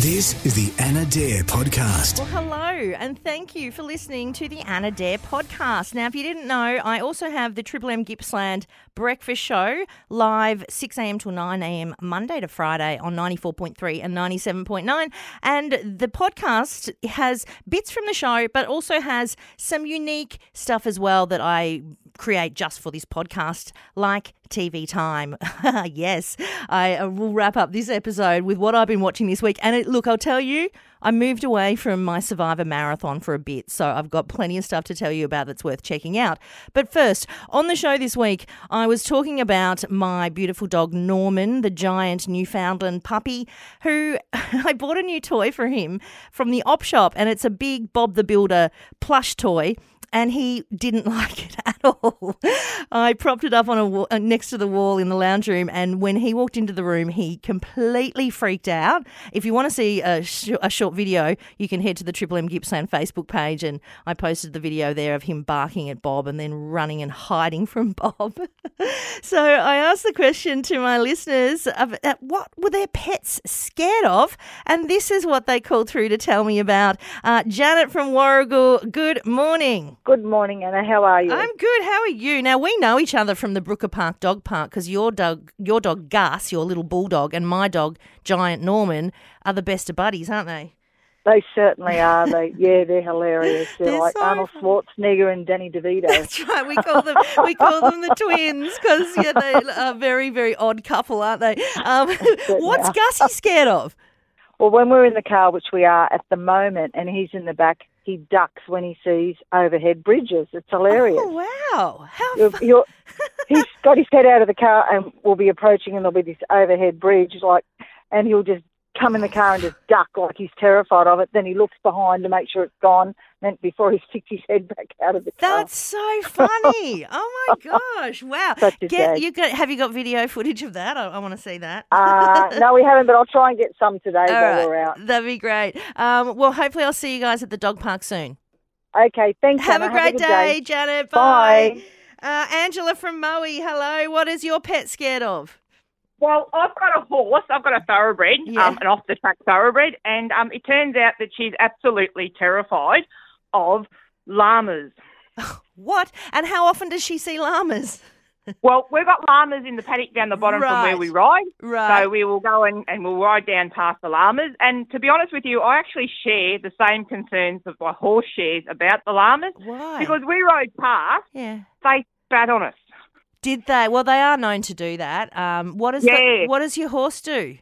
This is the Anna Dare podcast. Well, hello, and thank you for listening to the Anna Dare podcast. Now, if you didn't know, I also have the Triple M Gippsland Breakfast Show live 6 a.m. till 9 a.m. Monday to Friday on 94.3 and 97.9. And the podcast has bits from the show, but also has some unique stuff as well that I create just for this podcast, like TV time. yes, I uh, will wrap up this episode with what I've been watching this week. And it, look, I'll tell you, I moved away from my Survivor marathon for a bit, so I've got plenty of stuff to tell you about that's worth checking out. But first, on the show this week, I was talking about my beautiful dog Norman, the giant Newfoundland puppy, who I bought a new toy for him from the op shop, and it's a big Bob the Builder plush toy and he didn't like it all. I propped it up on a wall, uh, next to the wall in the lounge room, and when he walked into the room, he completely freaked out. If you want to see a, sh- a short video, you can head to the Triple M Gippsland Facebook page, and I posted the video there of him barking at Bob and then running and hiding from Bob. so I asked the question to my listeners: of, uh, What were their pets scared of? And this is what they called through to tell me about. Uh, Janet from Warragul, good morning. Good morning, Anna. How are you? I'm good. How are you? Now we know each other from the Brooker Park Dog Park because your dog, your dog Gus, your little bulldog, and my dog Giant Norman are the best of buddies, aren't they? They certainly are. They, yeah, they're hilarious. They're, They're like so Arnold Schwarzenegger and Danny DeVito. That's right. We call them we call them the twins because yeah, they are a very very odd couple, aren't they? Um, what's. Gussie scared of? well, when we're in the car, which we are at the moment, and he's in the back, he ducks when he sees overhead bridges. It's hilarious. Oh wow! How You're, you're, he's got his head out of the car and we'll be approaching, and there'll be this overhead bridge, like, and he'll just come in the car and just duck like he's terrified of it. Then he looks behind to make sure it's gone, then before he sticks his head back out of the car. That's so funny! Oh my gosh! Wow. Such a Get, you got? Have you got video footage of that? I, I want to see that. Uh, no, we haven't, but I'll try and get some today All while right. we're out. That'd be great. Um, well, hopefully, I'll see you guys at the dog park soon. Okay, thanks. Have Anna. a great good day, Janet. Bye. Bye. Uh, Angela from Moe, hello. What is your pet scared of? Well, I've got a horse. I've got a thoroughbred, Yeah. um, an off-the-track thoroughbred, and um, it turns out that she's absolutely terrified of llamas. What? And how often does she see llamas? Well, we've got llamas in the paddock down the bottom from where we ride, Right. so we will go and, and we'll ride down past the llamas. And to be honest with you, I actually share the same concerns that my horse shares about the llamas Why? because we rode past, yeah. they spat on us. Did they? Well, they are known to do that. Um, what does the, what does your horse do?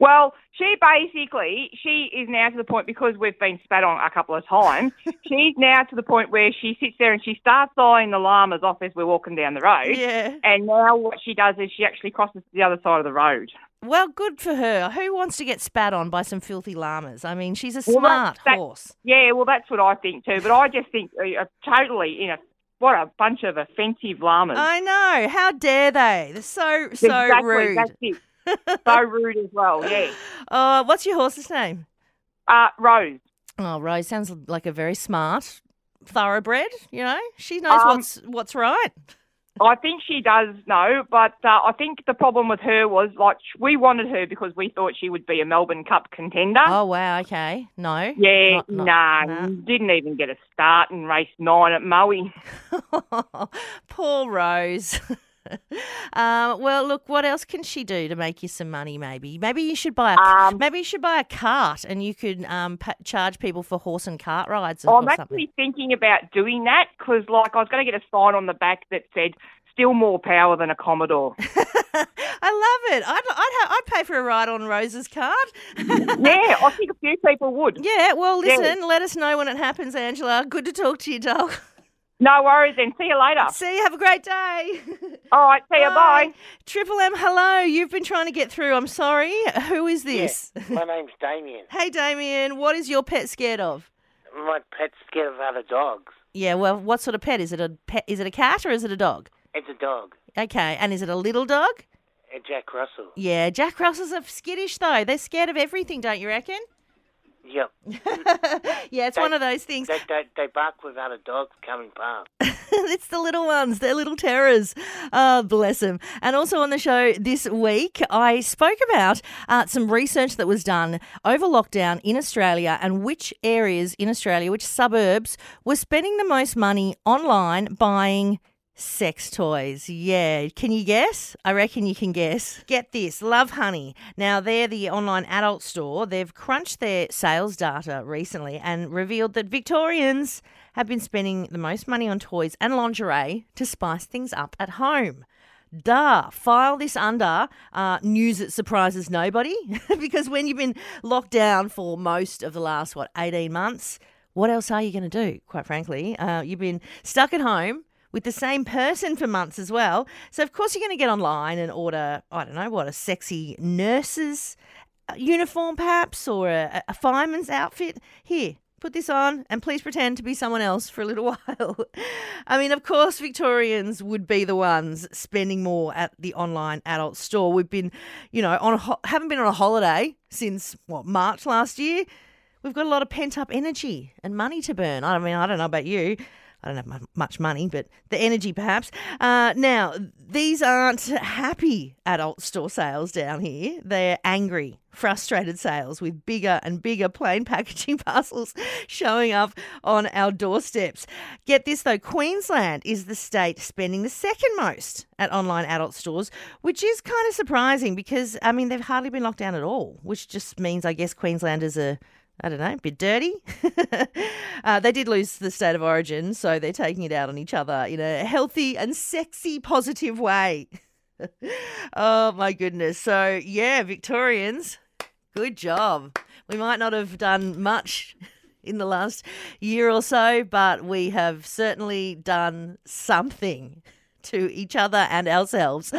Well, she basically she is now to the point because we've been spat on a couple of times. she's now to the point where she sits there and she starts eyeing the llamas off as we're walking down the road. Yeah. And now what she does is she actually crosses to the other side of the road. Well, good for her. Who wants to get spat on by some filthy llamas? I mean, she's a Well, smart that- horse. Yeah, well, that's what I think too. But I just think uh, totally in a what a bunch of offensive llamas. I know. How dare they? They're so so exactly, rude. So rude as well. Yeah. Uh, what's your horse's name? Uh, Rose. Oh, Rose sounds like a very smart thoroughbred. You know, she knows Um, what's what's right. I think she does know, but uh, I think the problem with her was like we wanted her because we thought she would be a Melbourne Cup contender. Oh wow. Okay. No. yeah, not- nah, nah. didn't even get a start in race nine at Maui. Poor Rose. um, well, look, what else can she do to make you some money? Maybe, maybe you should buy a Um, maybe you should buy a cart, and you could um, pa- charge people for horse and cart rides or, I'm or something. actually thinking about doing that because, like, I was going to get a sign on the back that said "Still more power than a Commodore." I love it. I'd I'd, ha- I'd pay for a ride on Rose's cart. yeah, I think a few people would. yeah. Well, Yeah. listen. Let us know when it happens, Angela. Good to talk to you, dog. No worries, then. See you later. See you. Have a great day. All right, see you. Bye. Triple M. Hello. You've been trying to get through. I'm sorry. Who is this? My name's Damien. Hey, Damien. What is your pet scared of? My pet's scared of other dogs. Yeah, well, what sort of pet is it? A pet? Is it a cat or is it a dog? It's a dog, Okay, and is it a little dog? a Jack Russell. Yeah, Jack Russells are skittish though. They're scared of everything, don't you reckon? Yep. yeah, it's one of those things. They, they, they bark without a dog coming past. it's the little ones. They're little terrors. Oh, bless them. And also on the show this week, I spoke about uh, some research that was done over lockdown in Australia and which areas in Australia, which suburbs, were spending the most money online buying Sex toys. Yeah. Can you guess? I reckon you can guess. Get this Lovehoney. Now, they're the online adult store. They've crunched their sales data recently and revealed that Victorians have been spending the most money on toys and lingerie to spice things up at home. Duh. File this under uh, news that surprises nobody because when you've been locked down for most of the last, what, 18 months, what else are you going to do, quite frankly? Uh, you've been stuck at home with the same person for months as well. So, of course, you're going to get online and order, I don't know, what, a sexy nurse's uh, uniform perhaps or a, a fireman's outfit. Here, put this on and please pretend to be someone else for a little while. I mean, of course, Victorians would be the ones spending more at the online adult store. We've been, you know, on a haven't been on a holiday since what March last year. We've got a lot of pent up energy and money to burn. I mean, I don't know about you. I don't have much money, but the energy perhaps. Uh, now, these aren't happy adult store sales down here. They're angry, frustrated sales with bigger and bigger plain packaging parcels showing up on our doorsteps. Get this though, Queensland is the state spending the second most at online adult stores, which is kind of surprising because, I mean, they've hardly been locked down at all, which just means, I guess, Queenslanders are I don't know, a bit dirty. uh, they did lose the state of origin, so they're taking it out on each other in a healthy and sexy, positive way. oh my goodness. So, yeah, Victorians, good job. We might not have done much in the last year or so, but we have certainly done something to each other and ourselves.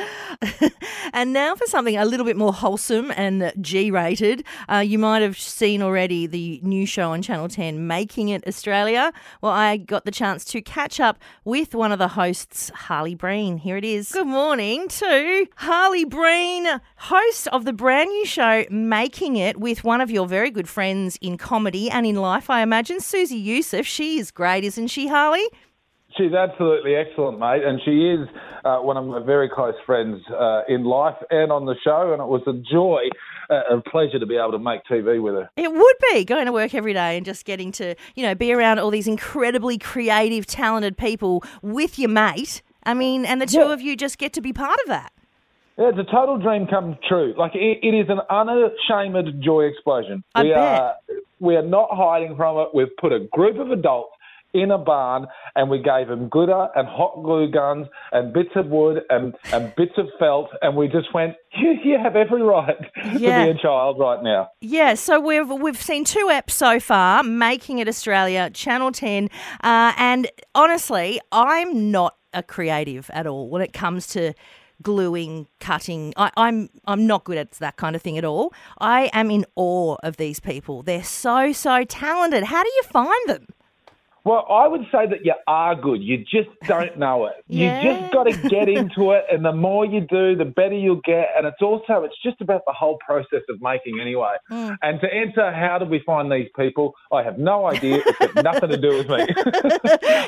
and now for something a little bit more wholesome and G rated. Uh, you might have seen already the new show on Channel 10, Making It Australia. Well, I got the chance to catch up with one of the hosts, Harley Breen. Here it is. Good morning to Harley Breen, host of the brand new show, Making It, with one of your very good friends in comedy and in life, I imagine, Susie Youssef. She is great, isn't she, Harley? She's absolutely excellent, mate, and she is uh, one of my very close friends uh, in life and on the show. And it was a joy, uh, a pleasure to be able to make TV with her. It would be going to work every day and just getting to, you know, be around all these incredibly creative, talented people with your mate. I mean, and the two Yeah. of you just get to be part of that. Yeah, it's a total dream come true. Like it, it is an unashamed joy explosion. I we bet. are we are not hiding from it. We've put a group of adults in a barn and we gave them glitter and hot glue guns and bits of wood and, and bits of felt and we just went, you, you have every right Yeah. to be a child right now. Yeah, so we've we've seen two apps so far, making it Australia, Channel Ten, uh, and honestly, I'm not a creative at all when it comes to gluing, cutting. I, I'm I'm not good at that kind of thing at all. I am in awe of these people. They're so so talented. How do you find them? Well, I would say that you are good. You just don't know it. Yeah. You just got to get into it, and the more you do, the better you'll get. And it's also it's just about the whole process of making anyway. Hmm. And to answer how did we find these people, I have no idea. It's got nothing to do with me.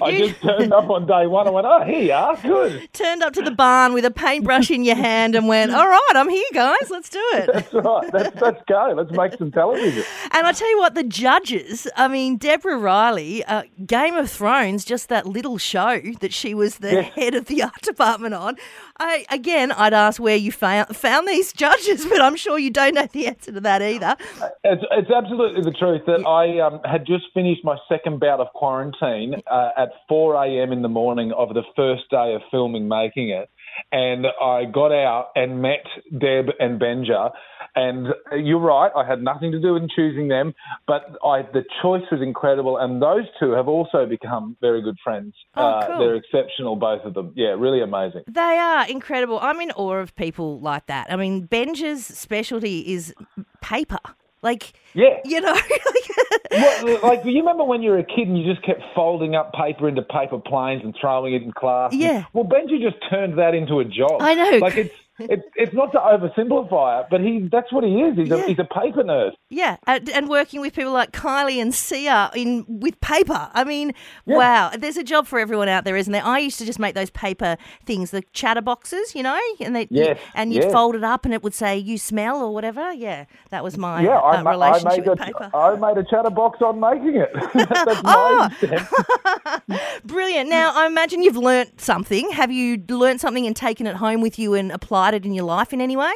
I You- just turned up on day one and went, oh, here you are, good. Turned up to the barn with a paintbrush in your hand and went, "All right, I'm here, guys. Let's do it." That's right. Let's, let's go. Let's make some television. And I tell you what, the judges, I mean, Deborah Riley, uh, Game of Thrones, just that little show that she was the Yes. head of the art department on. I, again, I'd ask where you found, found these judges, but I'm sure you don't know the answer to that either. It's, it's absolutely the truth that I um, had just finished my second bout of quarantine uh, at 4 a.m. in the morning of the first day of filming Making It. And I got out and met Deb and Benja. And you're right, I had nothing to do in choosing them, but I, the choice was incredible. And those two have also become very good friends. Oh, uh, cool. They're exceptional, both of them. Yeah, really amazing. They are incredible. I'm in awe of people like that. I mean, Benja's specialty is paper. Like, Yeah. you know, like, What, like you remember when you were a kid and you just kept folding up paper into paper planes and throwing it in class? Yeah. Well, Benja just turned that into a job. I know. Like it's it's it's not to oversimplify it, but he that's what he is. He's Yeah. a he's a paper nerd. Yeah, and, and working with people like Kylie and Sia in with paper. I mean, wow, there's a job for everyone out there, isn't there? I used to just make those paper things, the chatter boxes, you know, and they Yes, and you'd yes. fold it up and it would say "you smell" or whatever. Yeah, that was my Yeah, uh, ma- I relationship made with a paper. I made a chatterbox on making it. that's Oh. Brilliant. Now, I imagine you've learnt something. Have you learnt something and taken it home with you and applied in your life in any way?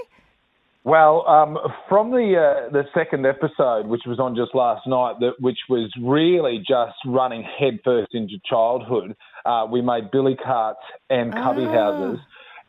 Well, um, from the uh, the second episode, which was on just last night, that which was really just running headfirst into childhood, uh, we made billy carts and cubby Ah. houses.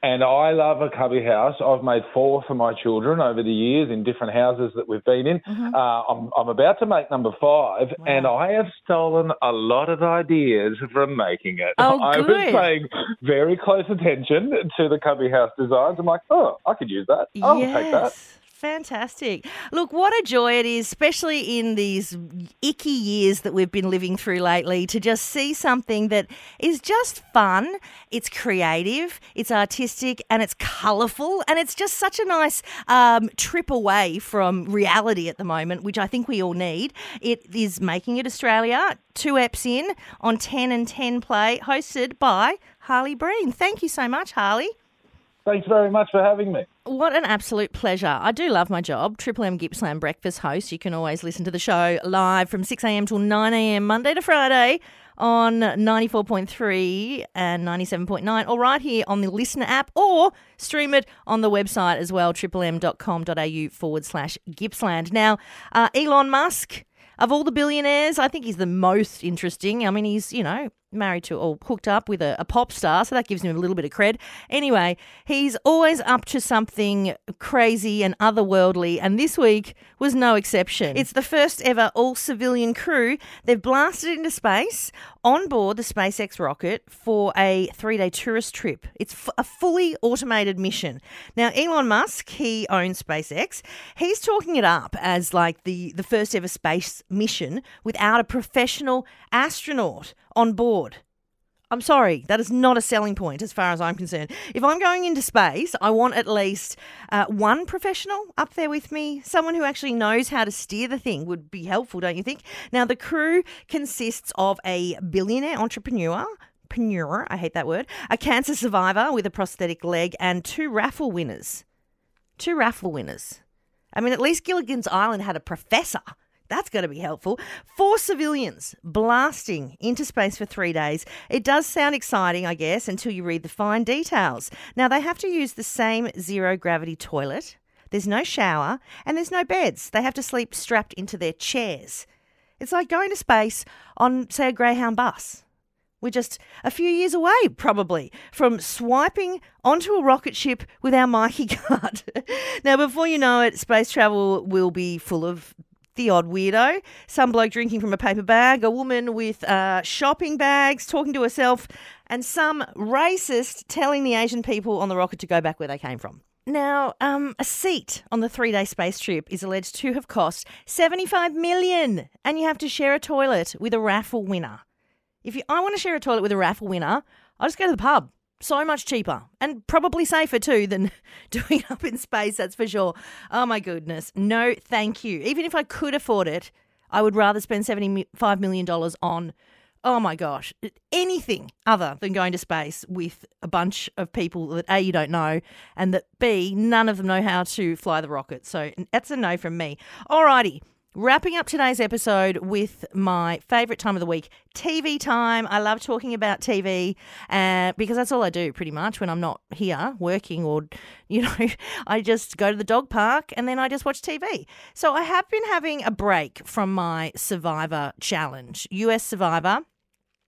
And I love a cubby house. I've made four for my children over the years in different houses that we've been in. Mm-hmm. Uh, I'm, I'm about to make number five, and I have stolen a lot of ideas from making it. Oh, I good. was paying very close attention to the cubby house designs. I'm like, oh, I could use that. I'll take that. Fantastic. Look, what a joy it is, especially in these icky years that we've been living through lately, to just see something that is just fun, it's creative, it's artistic, and it's colourful. And it's just such a nice um, trip away from reality at the moment, which I think we all need. It is Making It Australia, two eps in on 10 and 10 Play, hosted by Harley Breen. Thank you so much, Harley. Thanks very much for having me. What an absolute pleasure. I do love my job. Triple M Gippsland Breakfast host. You can always listen to the show live from 6am till 9am, Monday to Friday on 94.3 and 97.9, or right here on the LiSTNR app, or stream it on the website as well, triplem.com.au forward slash Gippsland. Now, uh, Elon Musk. Of all the billionaires, I think he's the most interesting. I mean, he's, you know, married to or hooked up with a, a pop star, so that gives him a little bit of cred. Anyway, he's always up to something crazy and otherworldly, and this week was no exception. It's the first ever all civilian crew. They've blasted into space on board the SpaceX rocket for a three day tourist trip. It's f- a fully automated mission. Now, Elon Musk, he owns SpaceX. He's talking it up as like the, the first ever space mission without a professional astronaut on board. I'm sorry, that is not a selling point as far as I'm concerned. If I'm going into space, I want at least uh, one professional up there with me. Someone who actually knows how to steer the thing would be helpful, don't you think? Now, the crew consists of a billionaire entrepreneur. Preneur, I hate that word. A cancer survivor with a prosthetic leg, and two raffle winners. Two raffle winners. I mean, at least Gilligan's Island had a professor. That's going to be helpful. Four civilians blasting into space for three days. It does sound exciting, I guess, until you read the fine details. Now, they have to use the same zero gravity toilet, there's no shower, and there's no beds. They have to sleep strapped into their chairs. It's like going to space on, say, a Greyhound bus. We're just a few years away, probably, from swiping onto a rocket ship with our Myki card. now, before you know it, space travel will be full of the odd weirdo, some bloke drinking from a paper bag, a woman with uh, shopping bags talking to herself, and some racist telling the Asian people on the rocket to go back where they came from. Now, um, a seat on the three-day space trip is alleged to have cost 75 million, and you have to share a toilet with a raffle winner. If you, I want to share a toilet with a raffle winner, I'll just go to the pub. So much cheaper and probably safer too than doing it up in space, that's for sure. Oh my goodness. No, thank you. Even if I could afford it, I would rather spend $75 million on, oh my gosh, anything other than going to space with a bunch of people that A, you don't know, and that B, none of them know how to fly the rocket. So that's a no from me. Alrighty. Wrapping up today's episode with my favourite time of the week, TV time. I love talking about TV uh, because that's all I do pretty much when I'm not here working or, you know, I just go to the dog park and then I just watch TV. So I have been having a break from my Survivor challenge, US Survivor.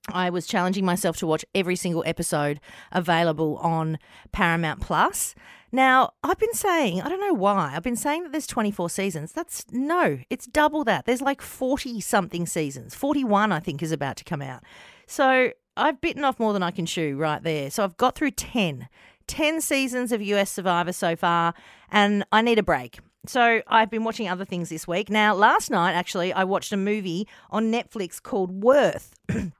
I was challenging myself to watch every single episode available on Paramount Plus. Now, I've been saying, I don't know why, I've been saying that there's 24 seasons. That's no, it's double that. There's like 40 something seasons. 41, I think, is about to come out. So I've bitten off more than I can chew right there. So I've got through 10. 10 seasons of US Survivor so far, and I need a break. So I've been watching other things this week. Now, last night, actually, I watched a movie on Netflix called Worth.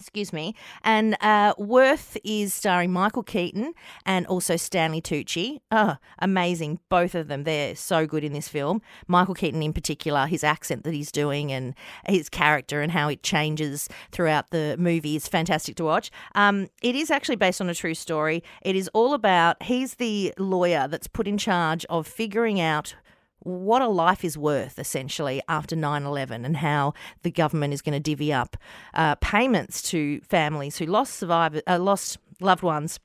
Excuse me. And uh, Worth is starring Michael Keaton and also Stanley Tucci. Oh, amazing. Both of them. They're so good in this film. Michael Keaton, in particular, his accent that he's doing and his character and how it changes throughout the movie is fantastic to watch. Um, it is actually based on a true story. It is all about, he's the lawyer that's put in charge of figuring out what a life is worth essentially after 9-11 and how the government is going to divvy up uh, payments to families who lost survivor, uh, lost loved ones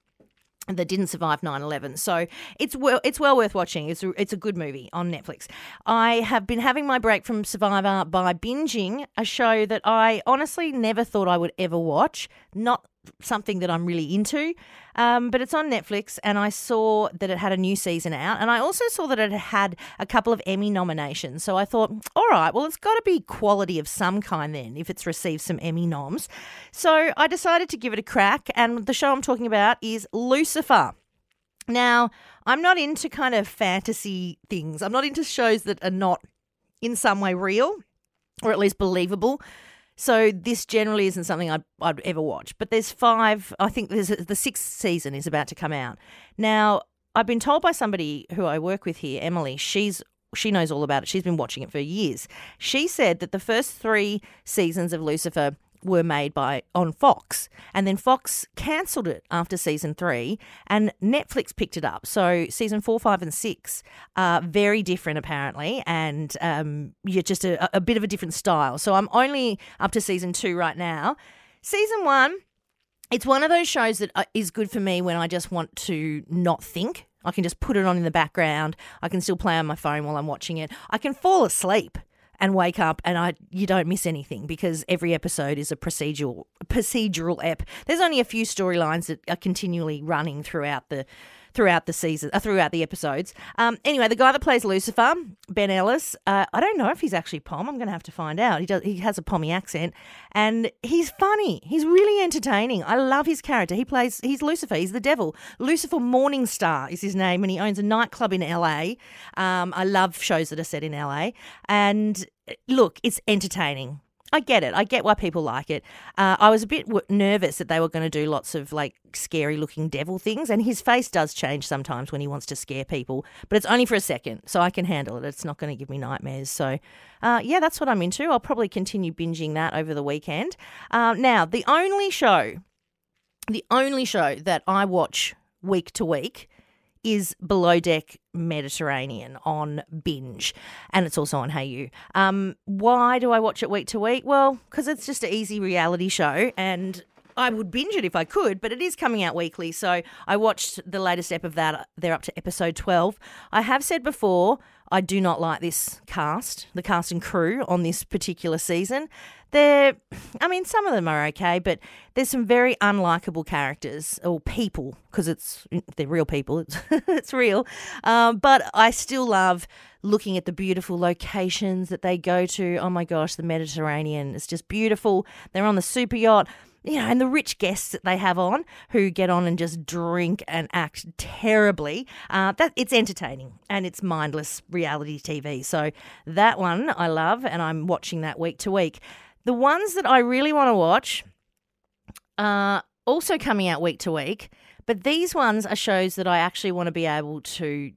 that didn't survive 9/11. So it's well it's well worth watching. It's a, it's a good movie on Netflix. I have been having my break from Survivor by binging a show that I honestly never thought I would ever watch. Not something that I'm really into. Um, but it's on Netflix, and I saw that it had a new season out, and I also saw that it had a couple of Emmy nominations. So I thought, all right, well, it's got to be quality of some kind then, if it's received some Emmy noms. So I decided to give it a crack, and the show I'm talking about is Lucifer. Now, I'm not into kind of fantasy things. I'm not into shows that are not in some way real or at least believable. So this generally isn't something I'd, I'd ever watch. But there's five. I think there's the sixth season is about to come out. Now I've been told by somebody who I work with here, Emily. She's she knows all about it. She's been watching it for years. She said that the first three seasons of Lucifer were made by on Fox, and then Fox cancelled it after season three, and Netflix picked it up. So season four, five, and six are very different apparently, and um, you're just a, a bit of a different style. So I'm only up to season two right now. Season one, it's one of those shows that uh, good for me when I just want to not think. I can just put it on in the background. I can still play on my phone while I'm watching it. I can fall asleep and wake up and I you don't miss anything because every episode is a procedural procedural ep. There's only a few storylines that are continually running throughout the throughout the season, uh, throughout the episodes. Um, anyway, the guy that plays Lucifer, Ben Ellis, uh, I don't know if he's actually Pom. I'm going to have to find out. He does. He has a Pommy accent, and he's funny. He's really entertaining. I love his character. He plays. He's Lucifer. He's the devil. Lucifer Morningstar is his name, and he owns a nightclub in LA. Um, I love shows that are set in LA, and look, it's entertaining. I get it. I get why people like it. Uh, I was a bit w- nervous that they were going to do lots of like scary looking devil things, and his face does change sometimes when he wants to scare people, but it's only for a second, so I can handle it. It's not going to give me nightmares. So, uh, yeah, that's what I'm into. I'll probably continue binging that over the weekend. Uh, now, the only show, the only show that I watch week to week is Below Deck Mediterranean on Binge, and it's also on Hayu. Um, why do I watch it week to week? Well, because it's just an easy reality show, and I would binge it if I could, but it is coming out weekly. So I watched the latest ep of that. They're up to episode 12. I have said before, I do not like this cast, the cast and crew on this particular season. They're, I mean, some of them are okay, but there's some very unlikable characters or people because it's they're real people. It's it's real, um, but I still love looking at the beautiful locations that they go to. Oh my gosh, the Mediterranean is just beautiful. They're on the super yacht you know, and the rich guests that they have on who get on and just drink and act terribly. Uh, that it's entertaining and it's mindless reality TV. So that one I love, and I'm watching that week to week. The ones that I really want to watch are also coming out week to week, but these ones are shows that I actually want to be able to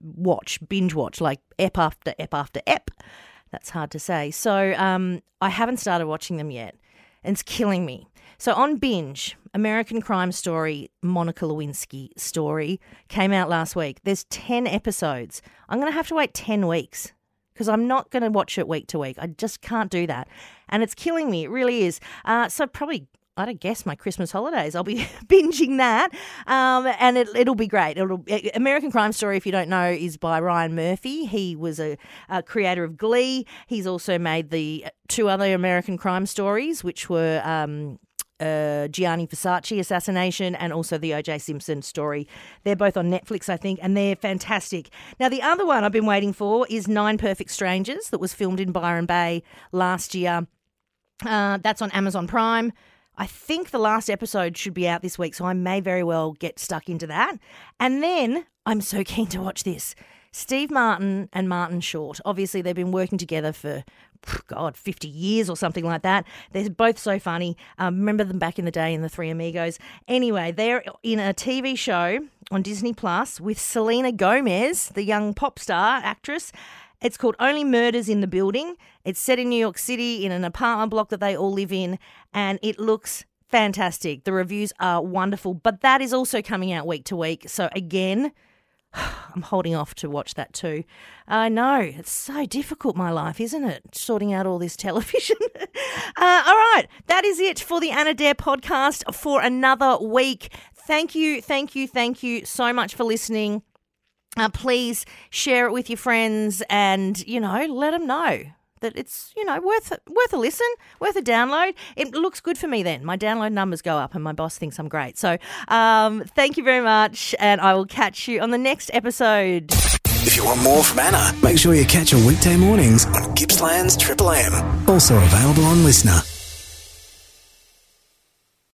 watch, binge watch, like ep after ep after ep. That's hard to say. So um, I haven't started watching them yet, and it's killing me. So on binge, American Crime Story, Monica Lewinsky story came out last week. There's 10 episodes. I'm going to have to wait 10 weeks because I'm not going to watch it week to week. I just can't do that. And it's killing me. It really is. Uh, so probably I don't guess my Christmas holidays. I'll be binging that, um, and it, will be great. It'll, American Crime Story, if you don't know, is by Ryan Murphy. He was a, a, creator of Glee. He's also made the two other American Crime Stories, which were um, uh, Gianni Versace assassination and also the O.J. Simpson story. They're both on Netflix, I think, and they're fantastic. Now, the other one I've been waiting for is Nine Perfect Strangers that was filmed in Byron Bay last year. Uh, that's on Amazon Prime. I think the last episode should be out this week, so I may very well get stuck into that. And then I'm so keen to watch this Steve Martin and Martin Short. Obviously, they've been working together for, God, 50 years or something like that. They're both so funny. Um, remember them back in the day in The Three Amigos. Anyway, they're in a TV show on Disney Plus with Selena Gomez, the young pop star actress. It's called Only Murders in the Building. It's set in New York City in an apartment block that they all live in, and it looks fantastic. The reviews are wonderful, but that is also coming out week to week. So, again, I'm holding off to watch that too. I know, it's so difficult, my life, isn't it? Sorting out all this television. uh, all right, that is it for the Anna Dare podcast for another week. Thank you, thank you, thank you so much for listening. Uh, please share it with your friends and, you know, let them know that it's you know worth worth a listen, worth a download. It looks good for me then. My download numbers go up, and my boss thinks I'm great. So um, thank you very much, and I will catch you on the next episode. If you want more from Anna, make sure you catch her weekday mornings on Gippsland's Triple M. Also available on LiSTNR.